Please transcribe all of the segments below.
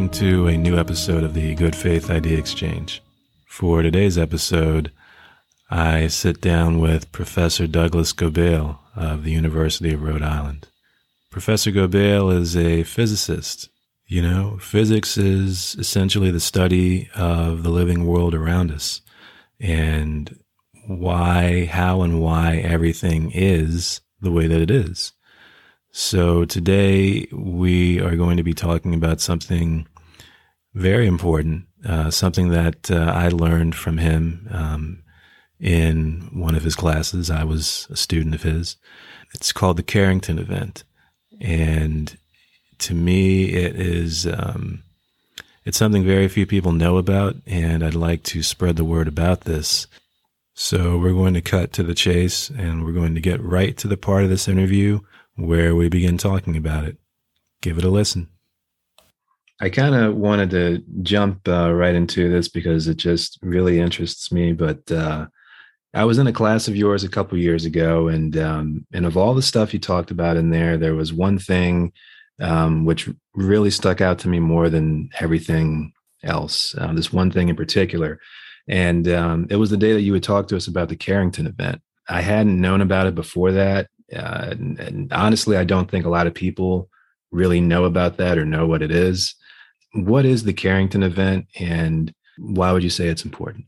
Welcome to a new episode of the Good Faith Idea Exchange. For today's episode, I sit down with Professor Douglas Gobeil of the University of Rhode Island. Professor Gobeil is a physicist. You know, physics is essentially the study of the living world around us and why, how, and why everything is the way that it is. So today we are going to be talking about something very important, uh, something that uh, I learned from him um, in one of his classes. I was a student of his. It's called the Carrington Event, and to me, it is um, it's something very few people know about, and I'd like to spread the word about this. So we're going to cut to the chase, and we're going to get right to the part of this interview where we begin talking about it. Give it a listen. I kind of wanted to jump uh, right into this because it just really interests me. But uh, I was in a class of yours a couple years ago, and um, and of all the stuff you talked about in there, there was one thing um, which really stuck out to me more than everything else. Uh, this one thing in particular, and um, it was the day that you would talk to us about the Carrington event. I hadn't known about it before that, uh, and, and honestly, I don't think a lot of people really know about that or know what it is. What is the Carrington event, and why would you say it's important?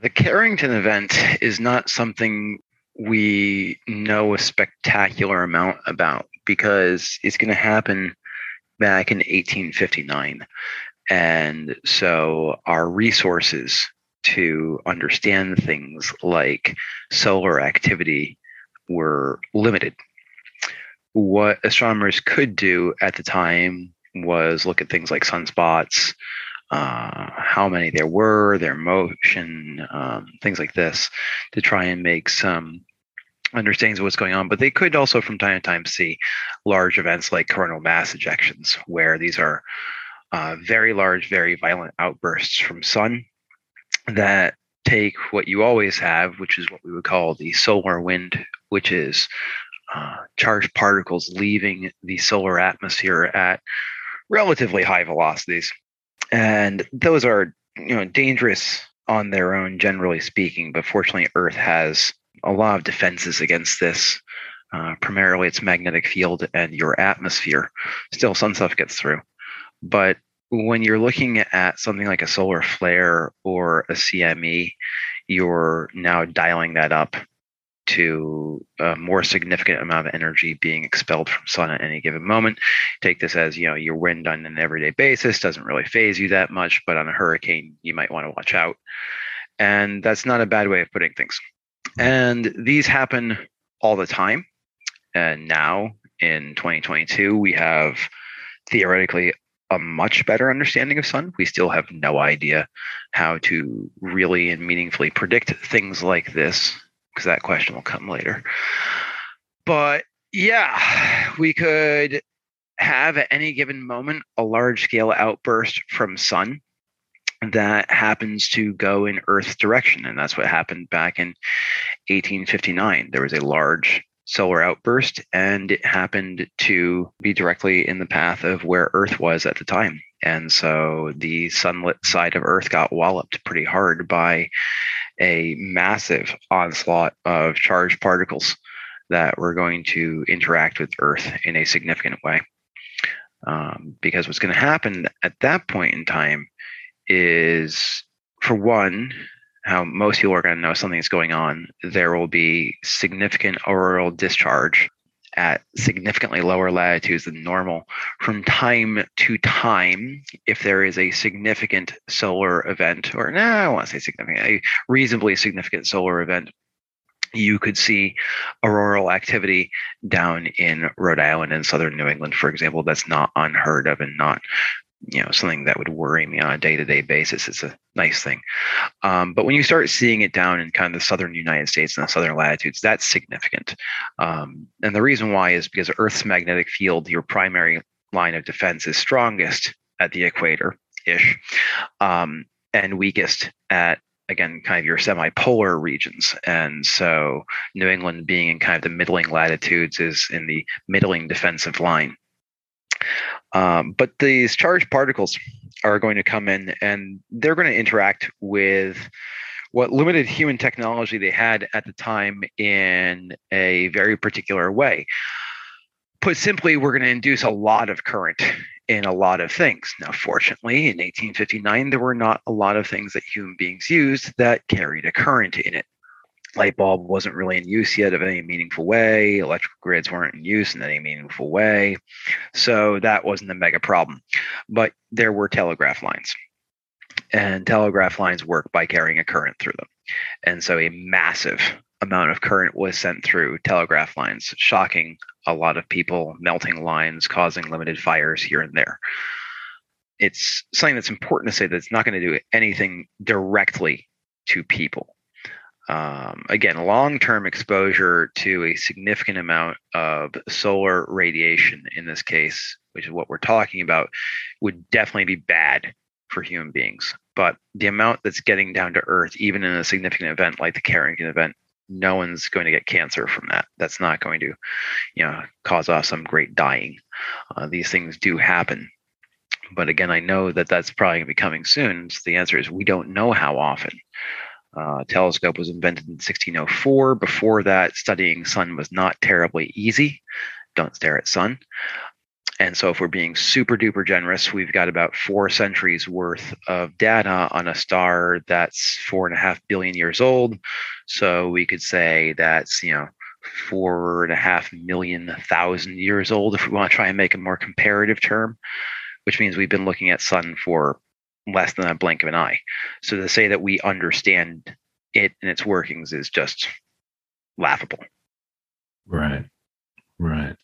The Carrington event is not something we know a spectacular amount about because it's going to happen back in 1859. And so our resources to understand things like solar activity were limited. What astronomers could do at the time was look at things like sunspots, uh, how many there were, their motion, um, things like this, to try and make some understandings of what's going on. But they could also, from time to time, see large events like coronal mass ejections, where these are uh, very large, very violent outbursts from sun that take what you always have, which is what we would call the solar wind, which is uh, charged particles leaving the solar atmosphere at relatively high velocities. And those are, you know, dangerous on their own, generally speaking. But fortunately, Earth has a lot of defenses against this. Uh, primarily, it's magnetic field and your atmosphere. Still, some stuff gets through. But when you're looking at something like a solar flare or a CME, you're now dialing that up to a more significant amount of energy being expelled from sun at any given moment. Take this as you know your wind on an everyday basis doesn't really faze you that much, but on a hurricane you might want to watch out. And that's not a bad way of putting things. And these happen all the time. And now in 2022, we have theoretically a much better understanding of sun. We still have no idea how to really and meaningfully predict things like this, because that question will come later. But yeah, we could have at any given moment a large scale outburst from sun that happens to go in Earth's direction. And that's what happened back in 1859. There was a large solar outburst, and it happened to be directly in the path of where Earth was at the time. And so the sunlit side of Earth got walloped pretty hard by a massive onslaught of charged particles that were going to interact with Earth in a significant way. Um, because what's going to happen at that point in time is for one, how most people are going to know something's going on. There will be significant auroral discharge at significantly lower latitudes than normal from time to time if there is a significant solar event or no i want to say significant a reasonably significant solar event you could see auroral activity down in Rhode Island and southern New England, for example. That's not unheard of and not you know something that would worry me on a day-to-day basis it's a nice thing. Um, but when you start seeing it down in kind of the southern united states and the southern latitudes that's significant. Um, and the reason why is because earth's magnetic field your primary line of defense is strongest at the equator ish um, and weakest at again kind of your semi-polar regions. And so new england being in kind of the middling latitudes is in the middling defensive line Um, but these charged particles are going to come in and they're going to interact with what limited human technology they had at the time in a very particular way. Put simply, we're going to induce a lot of current in a lot of things. Now, fortunately, in 1859, there were not a lot of things that human beings used that carried a current in it light bulb wasn't really in use yet of any meaningful way. Electrical grids weren't in use in any meaningful way. So that wasn't a mega problem. But there were telegraph lines. And telegraph lines work by carrying a current through them. And so a massive amount of current was sent through telegraph lines, shocking a lot of people, melting lines, causing limited fires here and there. It's something that's important to say that it's not going to do anything directly to people um, again, long term exposure to a significant amount of solar radiation, in this case, which is what we're talking about, would definitely be bad for human beings. But the amount that's getting down to Earth, even in a significant event like the Carrington event, no one's going to get cancer from that. That's not going to, you know, cause off some great dying. Uh, these things do happen. But again, I know that that's probably going to be coming soon. So the answer is we don't know how often. Uh, telescope was invented in 1604. Before that, studying sun was not terribly easy. Don't stare at sun. And so, if we're being super duper generous, we've got about four centuries worth of data on a star that's four and a half billion years old. So, we could say that's, you know, four and a half million thousand years old if we want to try and make a more comparative term, which means we've been looking at sun for less than a blink of an eye. So to say that we understand it and its workings is just laughable. Right. Right.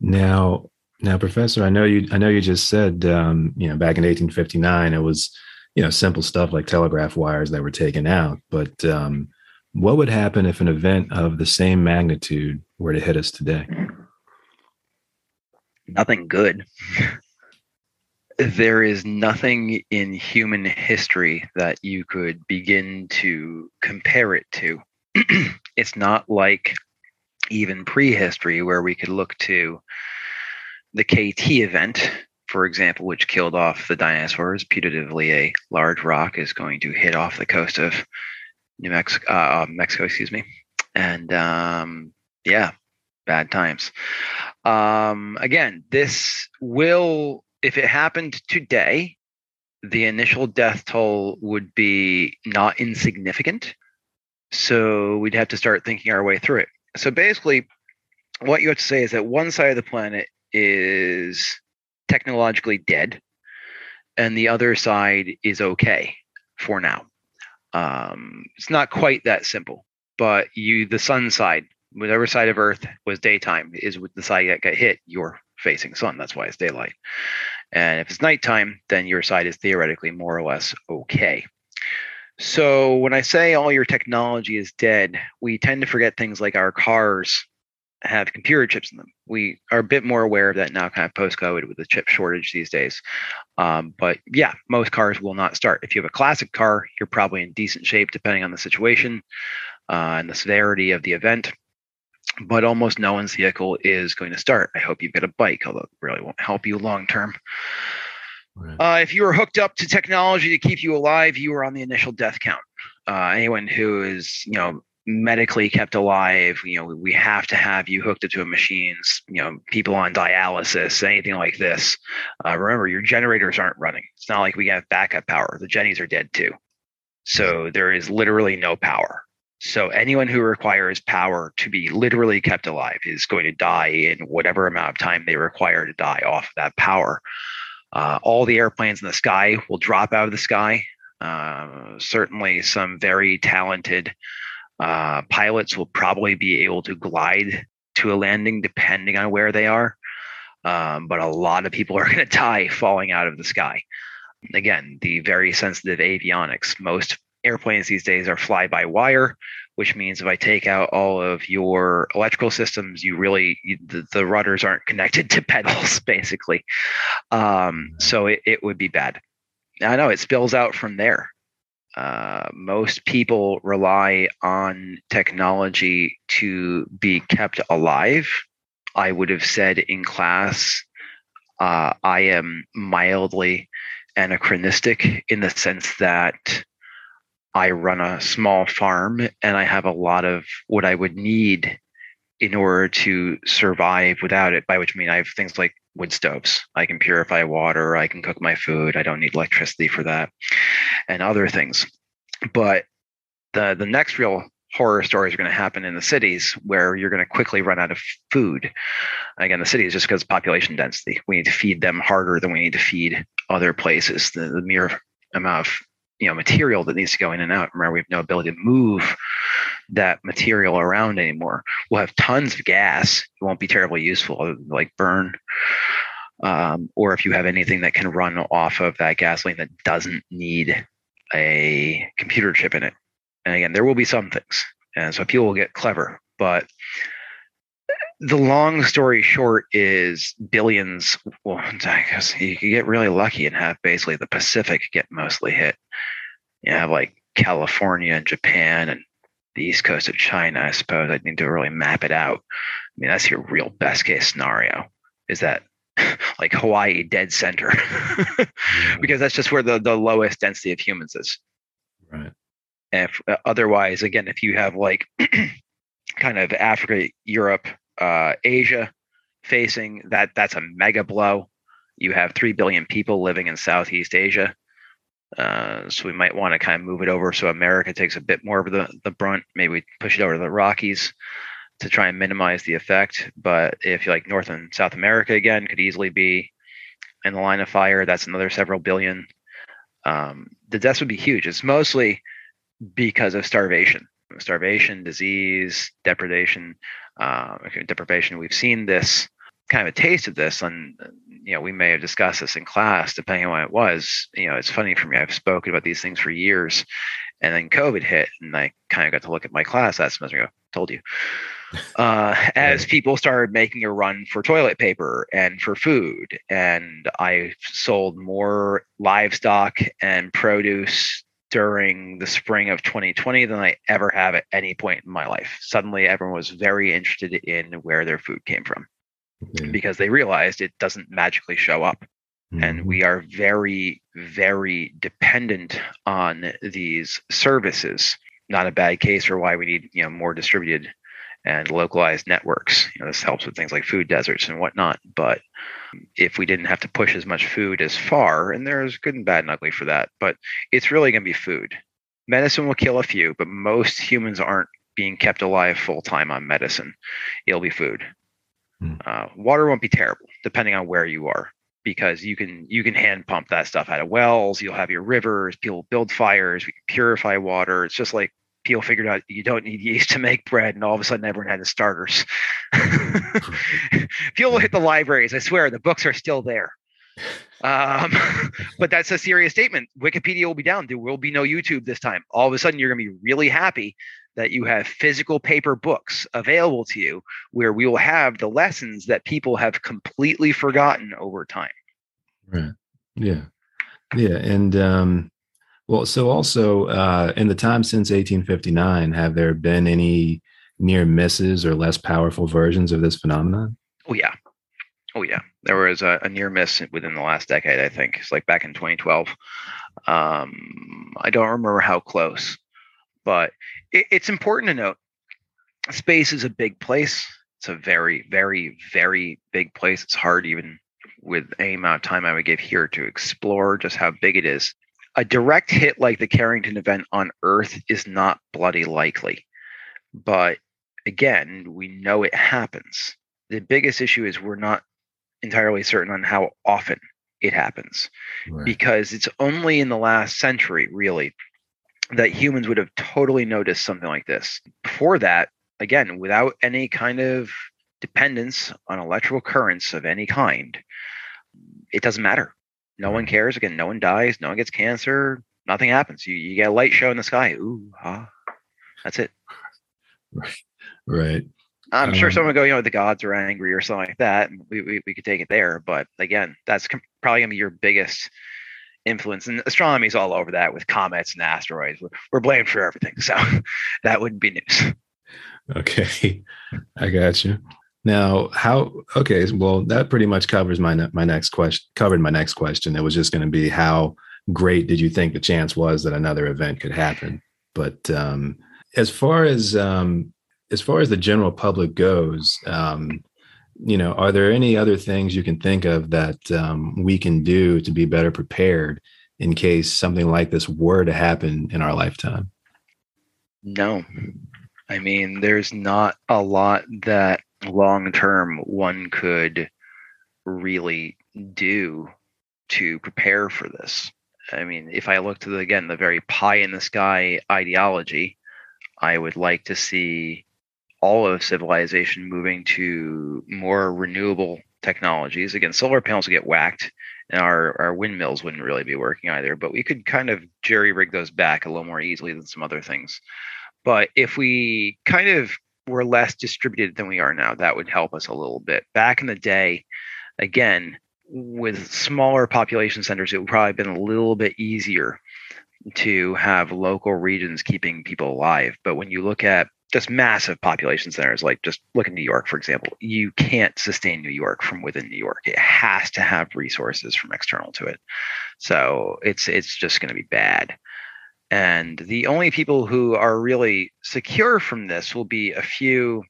Now, now, Professor, I know you. I know you just said, um, you know, back in 1859, it was, you know, simple stuff like telegraph wires that were taken out. But um, what would happen if an event of the same magnitude were to hit us today? Nothing good there is nothing in human history that you could begin to compare it to. it's not like even prehistory, where we could look to the KT event, for example, which killed off the dinosaurs. Putatively, a large rock is going to hit off the coast of New Mexico, uh, uh, Mexico, excuse me, and um, yeah, bad times. Um, again, this will if it happened today, the initial death toll would be not insignificant. So we'd have to start thinking our way through it. So basically, what you have to say is that one side of the planet is technologically dead, and the other side is okay for now. Um, it's not quite that simple, but you, the sun side, whatever side of Earth was daytime, is the side that got hit. You're facing sun. That's why it's daylight. And if it's nighttime, then your side is theoretically more or less okay. So when I say all your technology is dead, we tend to forget things like our cars have computer chips in them. We are a bit more aware of that now, kind of post COVID with the chip shortage these days. Um, but yeah, most cars will not start. If you have a classic car, you're probably in decent shape depending on the situation uh, and the severity of the event but almost no one's vehicle is going to start. I hope you've got a bike, although it really won't help you long term. Right. Uh, if you were hooked up to technology to keep you alive, you were on the initial death count. Uh, anyone who is, you know, medically kept alive, you know, we have to have you hooked up to machines. You know, people on dialysis, anything like this. Uh, remember, your generators aren't running. It's not like we have backup power. The Jennies are dead too. So there is literally no power. So anyone who requires power to be literally kept alive is going to die in whatever amount of time they require to die off of that power. Uh, all the airplanes in the sky will drop out of the sky. Uh, certainly, some very talented uh, pilots will probably be able to glide to a landing depending on where they are. Um, but a lot of people are going to die falling out of the sky. Again, the very sensitive avionics. Most airplanes these days are fly by wire, which means if I take out all of your electrical systems, you really you, the, the, rudders aren't connected to pedals, basically. Um, so it, it would be bad. I know it spills out from there. Uh, most people rely on technology to be kept alive. I would have said in class Uh, I am mildly anachronistic in the sense that I run a small farm and I have a lot of what I would need in order to survive without it, by which I mean I have things like wood stoves. I can purify water, I can cook my food, I don't need electricity for that, and other things. But the the next real horror stories are going to happen in the cities where you're going to quickly run out of food. Again, the city is just because population density. We need to feed them harder than we need to feed other places. The, the mere amount of you know material that needs to go in and out. Remember, we have no ability to move that material around anymore. We'll have tons of gas. It won't be terribly useful, like burn. Um, or if you have anything that can run off of that gasoline that doesn't need a computer chip in it. And again, there will be some things. And so people will get clever. But the long story short is billions. Well, I guess you could get really lucky and have basically the Pacific get mostly hit. You have like California and Japan and the east coast of China, I suppose I'd need to really map it out. I mean, that's your real best case scenario is that like Hawaii dead center, because that's just where the, the lowest density of humans is. Right. And if, uh, otherwise, again, if you have like kind of Africa, Europe, uh, Asia facing that, that's a mega blow. You have 3 billion people living in Southeast Asia. Uh, so we might want to kind of move it over so America takes a bit more of the, the brunt. Maybe we push it over to the Rockies to try and minimize the effect. But if you like North and South America again, could easily be in the line of fire. That's another several billion. Um, the deaths would be huge. It's mostly because of starvation, starvation, disease, depredation, uh, deprivation. We've seen this kind of a taste of this on you know we may have discussed this in class depending on what it was you know it's funny for me i've spoken about these things for years and then covid hit and i kind of got to look at my class that semester ago told you uh, as people started making a run for toilet paper and for food and i sold more livestock and produce during the spring of 2020 than i ever have at any point in my life suddenly everyone was very interested in where their food came from because they realized it doesn't magically show up. Mm-hmm. And we are very, very dependent on these services. Not a bad case for why we need, you know, more distributed and localized networks. You know, this helps with things like food deserts and whatnot. But if we didn't have to push as much food as far, and there's good and bad and ugly for that, but it's really going to be food. Medicine will kill a few, but most humans aren't being kept alive full time on medicine. It'll be food. Hmm. Uh, water won't be terrible depending on where you are because you can you can hand pump that stuff out of wells. You'll have your rivers. People build fires. We can purify water. It's just like people figured out you don't need yeast to make bread, and all of a sudden everyone had the starters. people will hit the libraries. I swear the books are still there. Um, but that's a serious statement. Wikipedia will be down. There will be no YouTube this time. All of a sudden, you're going to be really happy that you have physical paper books available to you where we will have the lessons that people have completely forgotten over time. Right. Yeah. Yeah. And, um, well, so also uh, in the time since 1859, have there been any near misses or less powerful versions of this phenomenon? Oh, yeah. Oh, yeah. There was a, a near miss within the last decade, I think. It's like back in 2012. Um, I don't remember how close, but it, it's important to note space is a big place. It's a very, very, very big place. It's hard even with any amount of time I would give here to explore just how big it is. A direct hit like the Carrington event on Earth is not bloody likely. But again, we know it happens. The biggest issue is we're not entirely certain on how often it happens right. because it's only in the last century, really, that humans would have totally noticed something like this. Before that, again, without any kind of dependence on electrical currents of any kind, it doesn't matter. No one cares. Again, no one dies. No one gets cancer. Nothing happens. You, you get a light show in the sky. Ooh, ah, that's it. Right. Right. I'm um, sure someone would go, you know, the gods are angry or something like that. And we, we, we could take it there. But again, that's probably going to be your biggest influence. And astronomy is all over that with comets and asteroids. We're, we're blamed for everything. So that wouldn't be news. Okay. I got you. Now, how? Okay, well, that pretty much covers my my next question. Covered my next question. It was just going to be how great did you think the chance was that another event could happen? But um, as far as um, as far as the general public goes, um, you know, are there any other things you can think of that um, we can do to be better prepared in case something like this were to happen in our lifetime? No. I mean, there's not a lot that long term one could really do to prepare for this. I mean, if I look to the, again the very pie in the sky ideology, I would like to see all of civilization moving to more renewable technologies. Again, solar panels would get whacked, and our, our windmills wouldn't really be working either. But we could kind of jerry rig those back a little more easily than some other things. But if we kind of were less distributed than we are now, that would help us a little bit. Back in the day, again, with smaller population centers, it would probably have been a little bit easier to have local regions keeping people alive. But when you look at just massive population centers, like just look at New York, for example, you can't sustain New York from within New York. It has to have resources from external to it. So it's it's just going to be bad. And the only people who are really secure from this will be a few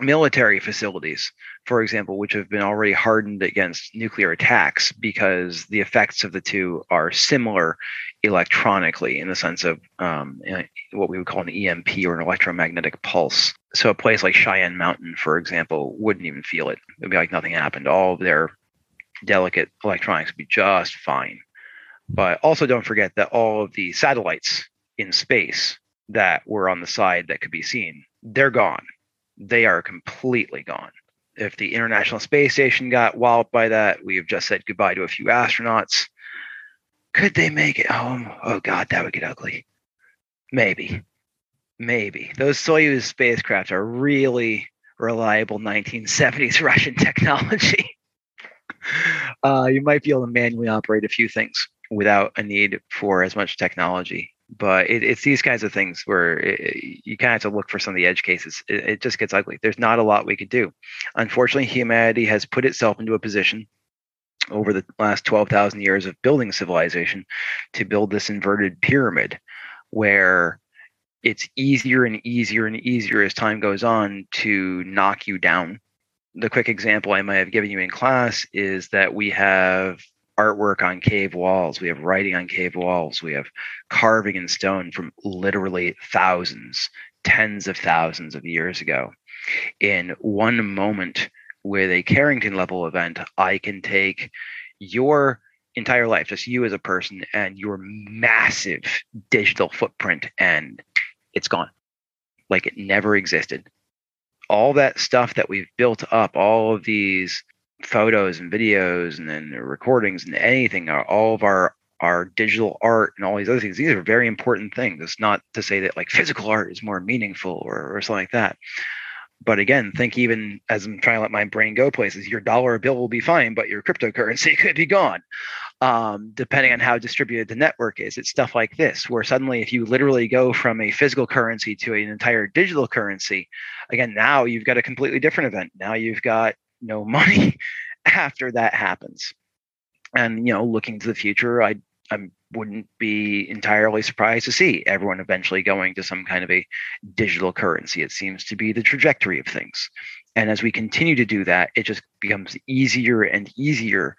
military facilities, for example, which have been already hardened against nuclear attacks because the effects of the two are similar electronically in the sense of um, what we would call an EMP or an electromagnetic pulse. So a place like Cheyenne Mountain, for example, wouldn't even feel it. It'd be like nothing happened. All of their delicate electronics would be just fine. But also don't forget that all of the satellites in space that were on the side that could be seen, they're gone. They are completely gone. If the International Space Station got walloped by that, we have just said goodbye to a few astronauts. Could they make it home? Oh God, that would get ugly. Maybe. Maybe. Those Soyuz spacecraft are really reliable 1970s Russian technology. uh, you might be able to manually operate a few things without a need for as much technology. But it, it's these kinds of things where it, you kind of have to look for some of the edge cases. It, it just gets ugly. There's not a lot we could do. Unfortunately, humanity has put itself into a position over the last 12,000 years of building civilization to build this inverted pyramid where it's easier and easier and easier as time goes on to knock you down. The quick example I might have given you in class is that we have artwork on cave walls, we have writing on cave walls, we have carving in stone from literally thousands, tens of thousands of years ago. In one moment with a Carrington level event, I can take your entire life, just you as a person, and your massive digital footprint, and it's gone. Like it never existed. All that stuff that we've built up, all of these photos and videos and then recordings and anything all of our our digital art and all these other things these are very important things. It's not to say that like physical art is more meaningful or, or something like that. But again think even as i'm trying to let my brain go places your dollar bill will be fine but your cryptocurrency could be gone. Um, depending on how distributed the network is it's stuff like this where suddenly if you literally go from a physical currency to an entire digital currency again now you've got a completely different event. Now you've got no money after that happens. And you know, looking to the future, I I wouldn't be entirely surprised to see everyone eventually going to some kind of a digital currency. It seems to be the trajectory of things. And as we continue to do that, it just becomes easier and easier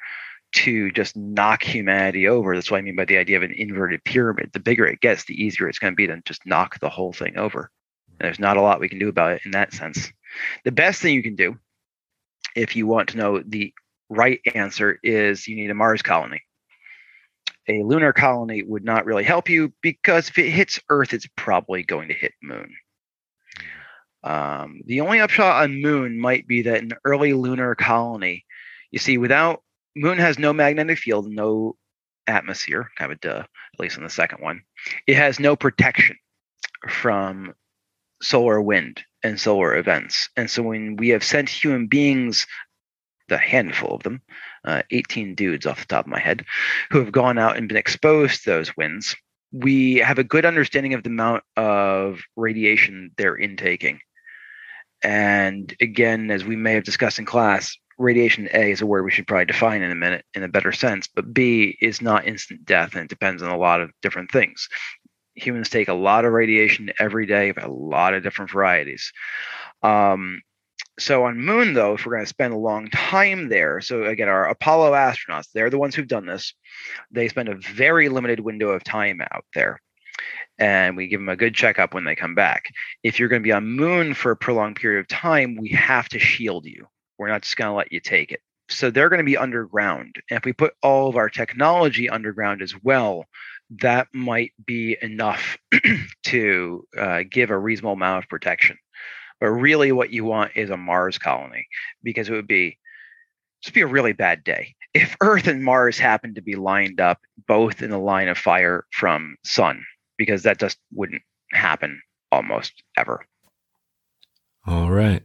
to just knock humanity over. That's what I mean by the idea of an inverted pyramid. The bigger it gets, the easier it's going to be to just knock the whole thing over. And there's not a lot we can do about it in that sense. The best thing you can do if you want to know the right answer is you need a Mars colony. A lunar colony would not really help you because if it hits Earth, it's probably going to hit Moon. Um, the only upshot on Moon might be that an early lunar colony, you see, without Moon has no magnetic field, no atmosphere, kind of a duh, at least in the second one. It has no protection from solar wind and solar events. And so when we have sent human beings, the handful of them, uh, 18 dudes off the top of my head, who have gone out and been exposed to those winds, we have a good understanding of the amount of radiation they're intaking. And again, as we may have discussed in class, radiation A is a word we should probably define in a minute in a better sense, but B is not instant death and it depends on a lot of different things. Humans take a lot of radiation every day, a lot of different varieties. Um, so on moon though if we're going to spend a long time there so again our apollo astronauts they're the ones who've done this. They spend a very limited window of time out there and we give them a good checkup when they come back. If you're going to be on moon for a prolonged period of time we have to shield you. We're not just going to let you take it. So they're going to be underground. And if we put all of our technology underground as well that might be enough to uh, give a reasonable amount of protection but really, what you want is a Mars colony because it would be just be a really bad day if Earth and Mars happened to be lined up both in the line of fire from Sun, because that just wouldn't happen almost ever. All right.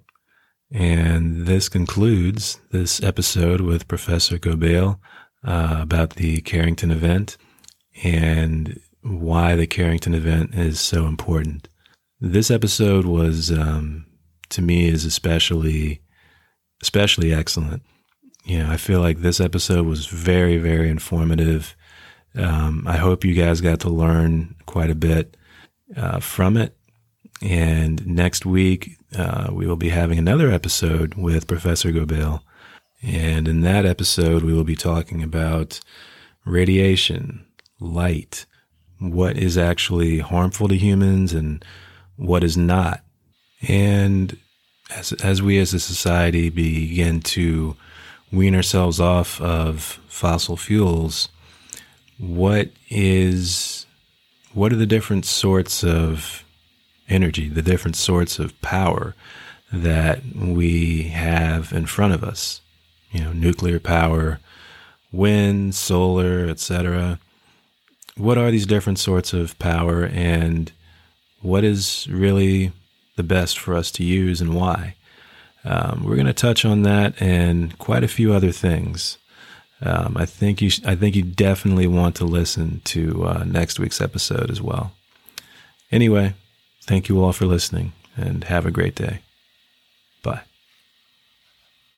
And this concludes this episode with Professor Gobeil uh, about the Carrington event and why the Carrington event is so important. This episode was, um, to me, is especially, especially excellent. You know, I feel like this episode was very, very informative. Um, I hope you guys got to learn quite a bit uh, from it. And next week, uh, we will be having another episode with Professor Gobeil. And in that episode, we will be talking about radiation, light, what is actually harmful to humans, and what is not. And as, as we as a society begin to wean ourselves off of fossil fuels, what is what are the different sorts of energy, the different sorts of power that we have in front of us? You know, nuclear power, wind, solar, etc. What are these different sorts of power and what is really the best for us to use and why. Um, we're going to touch on that and quite a few other things. Um, I think you, sh- I think you definitely want to listen to uh, next week's episode as well. Anyway, thank you all for listening and have a great day.